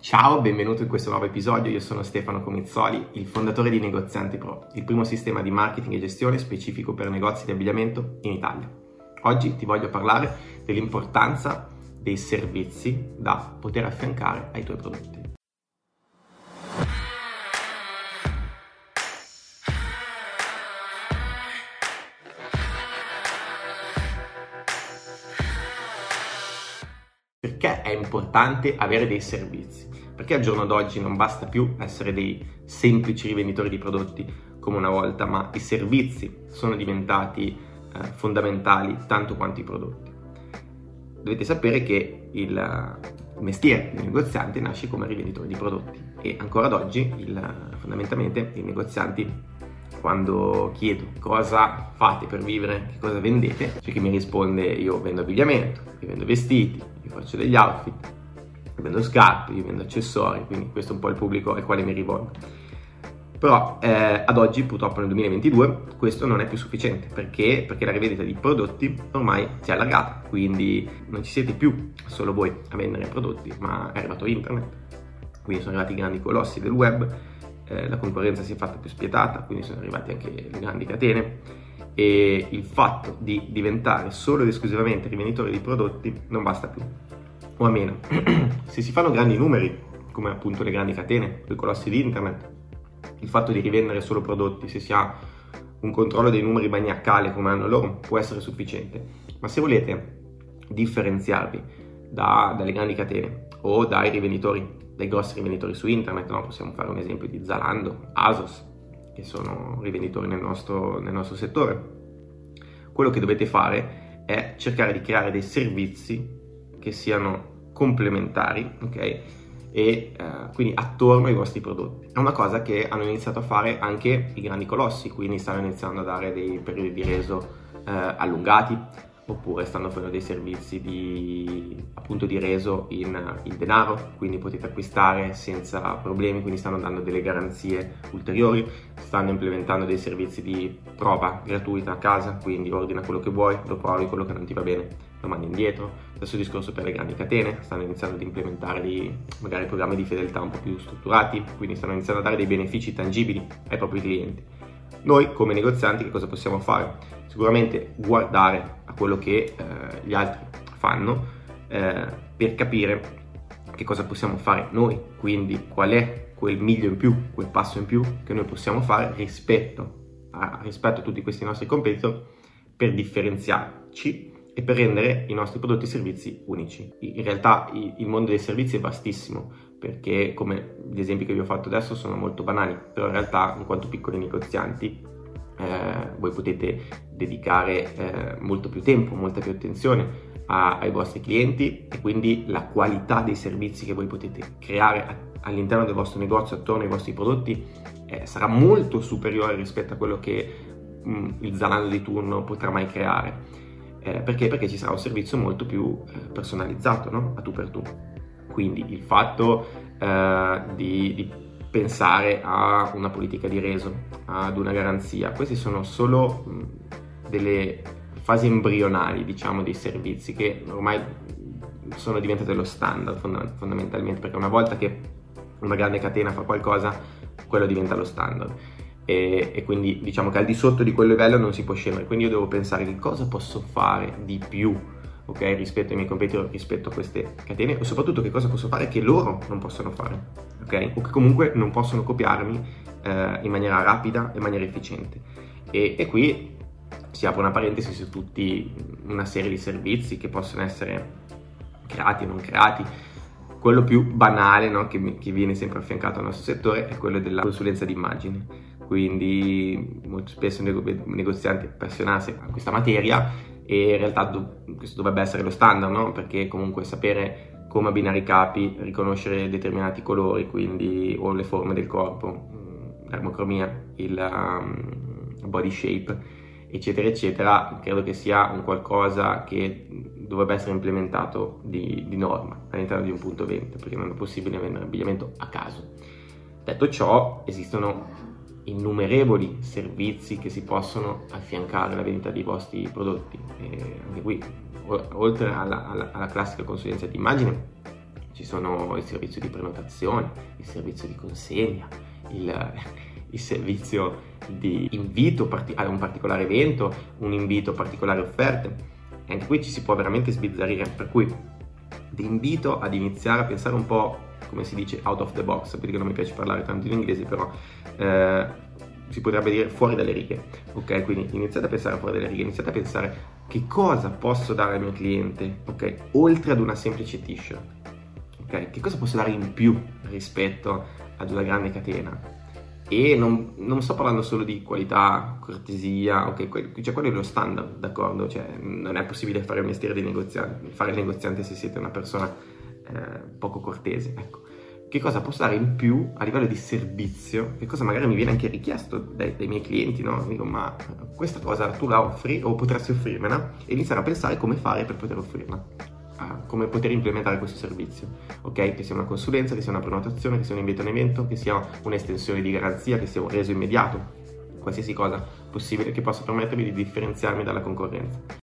Ciao, benvenuto in questo nuovo episodio. Io sono Stefano Comizzoli, il fondatore di Negozianti Pro, il primo sistema di marketing e gestione specifico per negozi di abbigliamento in Italia. Oggi ti voglio parlare dell'importanza dei servizi da poter affiancare ai tuoi prodotti. Perché è importante avere dei servizi? Perché al giorno d'oggi non basta più essere dei semplici rivenditori di prodotti come una volta, ma i servizi sono diventati eh, fondamentali tanto quanto i prodotti. Dovete sapere che il mestiere del negoziante nasce come rivenditore di prodotti e ancora ad oggi il, fondamentalmente i negozianti quando chiedo cosa fate per vivere, che cosa vendete, c'è chi mi risponde io vendo abbigliamento, io vendo vestiti, io faccio degli outfit, io vendo scarpe, io vendo accessori, quindi questo è un po' il pubblico al quale mi rivolgo. Però eh, ad oggi, purtroppo nel 2022, questo non è più sufficiente perché? perché la rivendita di prodotti ormai si è allargata, quindi non ci siete più solo voi a vendere prodotti, ma è arrivato internet, quindi sono arrivati i grandi colossi del web, eh, la concorrenza si è fatta più spietata, quindi sono arrivate anche le grandi catene e il fatto di diventare solo ed esclusivamente rivenditore di prodotti non basta più o a meno. Se si fanno grandi numeri, come appunto le grandi catene, i colossi di internet, il fatto di rivendere solo prodotti, se si ha un controllo dei numeri maniacale come hanno loro, può essere sufficiente. Ma se volete differenziarvi da, dalle grandi catene o dai rivenditori, dai grossi rivenditori su internet, no? possiamo fare un esempio di Zalando, Asos, che sono rivenditori nel nostro, nel nostro settore. Quello che dovete fare è cercare di creare dei servizi che siano complementari, ok? E eh, quindi attorno ai vostri prodotti. È una cosa che hanno iniziato a fare anche i grandi colossi, quindi stanno iniziando a dare dei periodi di reso eh, allungati, oppure stanno facendo dei servizi di, appunto di reso in, in, denaro, quindi potete acquistare senza problemi, quindi stanno dando delle garanzie ulteriori, stanno implementando dei servizi di prova gratuita a casa, quindi ordina quello che vuoi, lo provi, quello che non ti va bene lo mandi indietro. Stesso discorso per le grandi catene, stanno iniziando ad implementare dei, magari programmi di fedeltà un po' più strutturati, quindi stanno iniziando a dare dei benefici tangibili ai propri clienti. Noi come negozianti che cosa possiamo fare? Sicuramente guardare a quello che eh, gli altri fanno eh, per capire che cosa possiamo fare noi, quindi qual è quel miglio in più, quel passo in più che noi possiamo fare rispetto a, rispetto a tutti questi nostri competitor per differenziarci e per rendere i nostri prodotti e servizi unici. In realtà il mondo dei servizi è vastissimo perché come gli esempi che vi ho fatto adesso sono molto banali, però in realtà in quanto piccoli negozianti eh, voi potete dedicare eh, molto più tempo, molta più attenzione a, ai vostri clienti e quindi la qualità dei servizi che voi potete creare all'interno del vostro negozio attorno ai vostri prodotti eh, sarà molto superiore rispetto a quello che mh, mm, il Zalando di turno potrà mai creare. Eh, perché? Perché ci sarà un servizio molto più eh, personalizzato, no? a tu per tu. Quindi il fatto eh, di, di, pensare a una politica di reso, ad una garanzia, queste sono solo mh, delle fasi embrionali, diciamo, dei servizi che ormai sono diventate lo standard fond- fondamentalmente, perché una volta che una grande catena fa qualcosa, quello diventa lo standard. E, e, quindi diciamo che al di sotto di quel livello non si può scendere, quindi io devo pensare che cosa posso fare di più ok, rispetto ai miei competitor, rispetto a queste catene e soprattutto che cosa posso fare che loro non possono fare, ok, o che comunque non possono copiarmi eh, in maniera rapida e in maniera efficiente. E, e qui si apre una parentesi su tutti una serie di servizi che possono essere creati o non creati. Quello più banale no, che, che, viene sempre affiancato al nostro settore è quello della consulenza d'immagine. Quindi molto spesso i negozianti appassionati a questa materia e in realtà do- questo dovrebbe essere lo standard, no? perché comunque sapere come abbinare i capi, riconoscere determinati colori, quindi o le forme del corpo, l'ermocromia, il um, body shape, eccetera, eccetera, credo che sia un qualcosa che dovrebbe essere implementato di, di norma all'interno di un punto vendita, perché non è possibile vendere abbigliamento a caso. Detto ciò, esistono innumerevoli servizi che si possono affiancare alla vendita dei vostri prodotti. E anche qui, oltre alla, alla, alla classica consulenza di immagine, ci sono il servizio di prenotazione, il servizio di consegna, il, il servizio di invito a un particolare evento, un invito a particolari offerte. E anche qui ci si può veramente sbizzarrire, per cui vi invito ad iniziare a pensare un po', come si dice, out of the box, perché non mi piace parlare tanto in inglese, però eh, si potrebbe dire fuori dalle righe, ok? Quindi iniziate a pensare fuori dalle righe, iniziate a pensare che cosa posso dare al mio cliente, ok? Oltre ad una semplice t-shirt, ok? Che cosa posso dare in più rispetto ad una grande catena? E non, non sto parlando solo di qualità, cortesia, ok? Cioè quello è lo standard, d'accordo? Cioè non è possibile fare il mestiere di negoziante, fare il negoziante se siete una persona eh, poco cortese, ecco che cosa posso dare in più a livello di servizio, che cosa magari mi viene anche richiesto dai, dai miei clienti, no? Dico, ma questa cosa tu la offri o potresti offrirmela? E iniziare a pensare come fare per poter offrirla, ah, come poter implementare questo servizio, ok? Che sia una consulenza, che sia una prenotazione, che sia un invito a un evento, che sia un'estensione di garanzia, che sia un reso immediato, qualsiasi cosa possibile che possa permettermi di differenziarmi dalla concorrenza.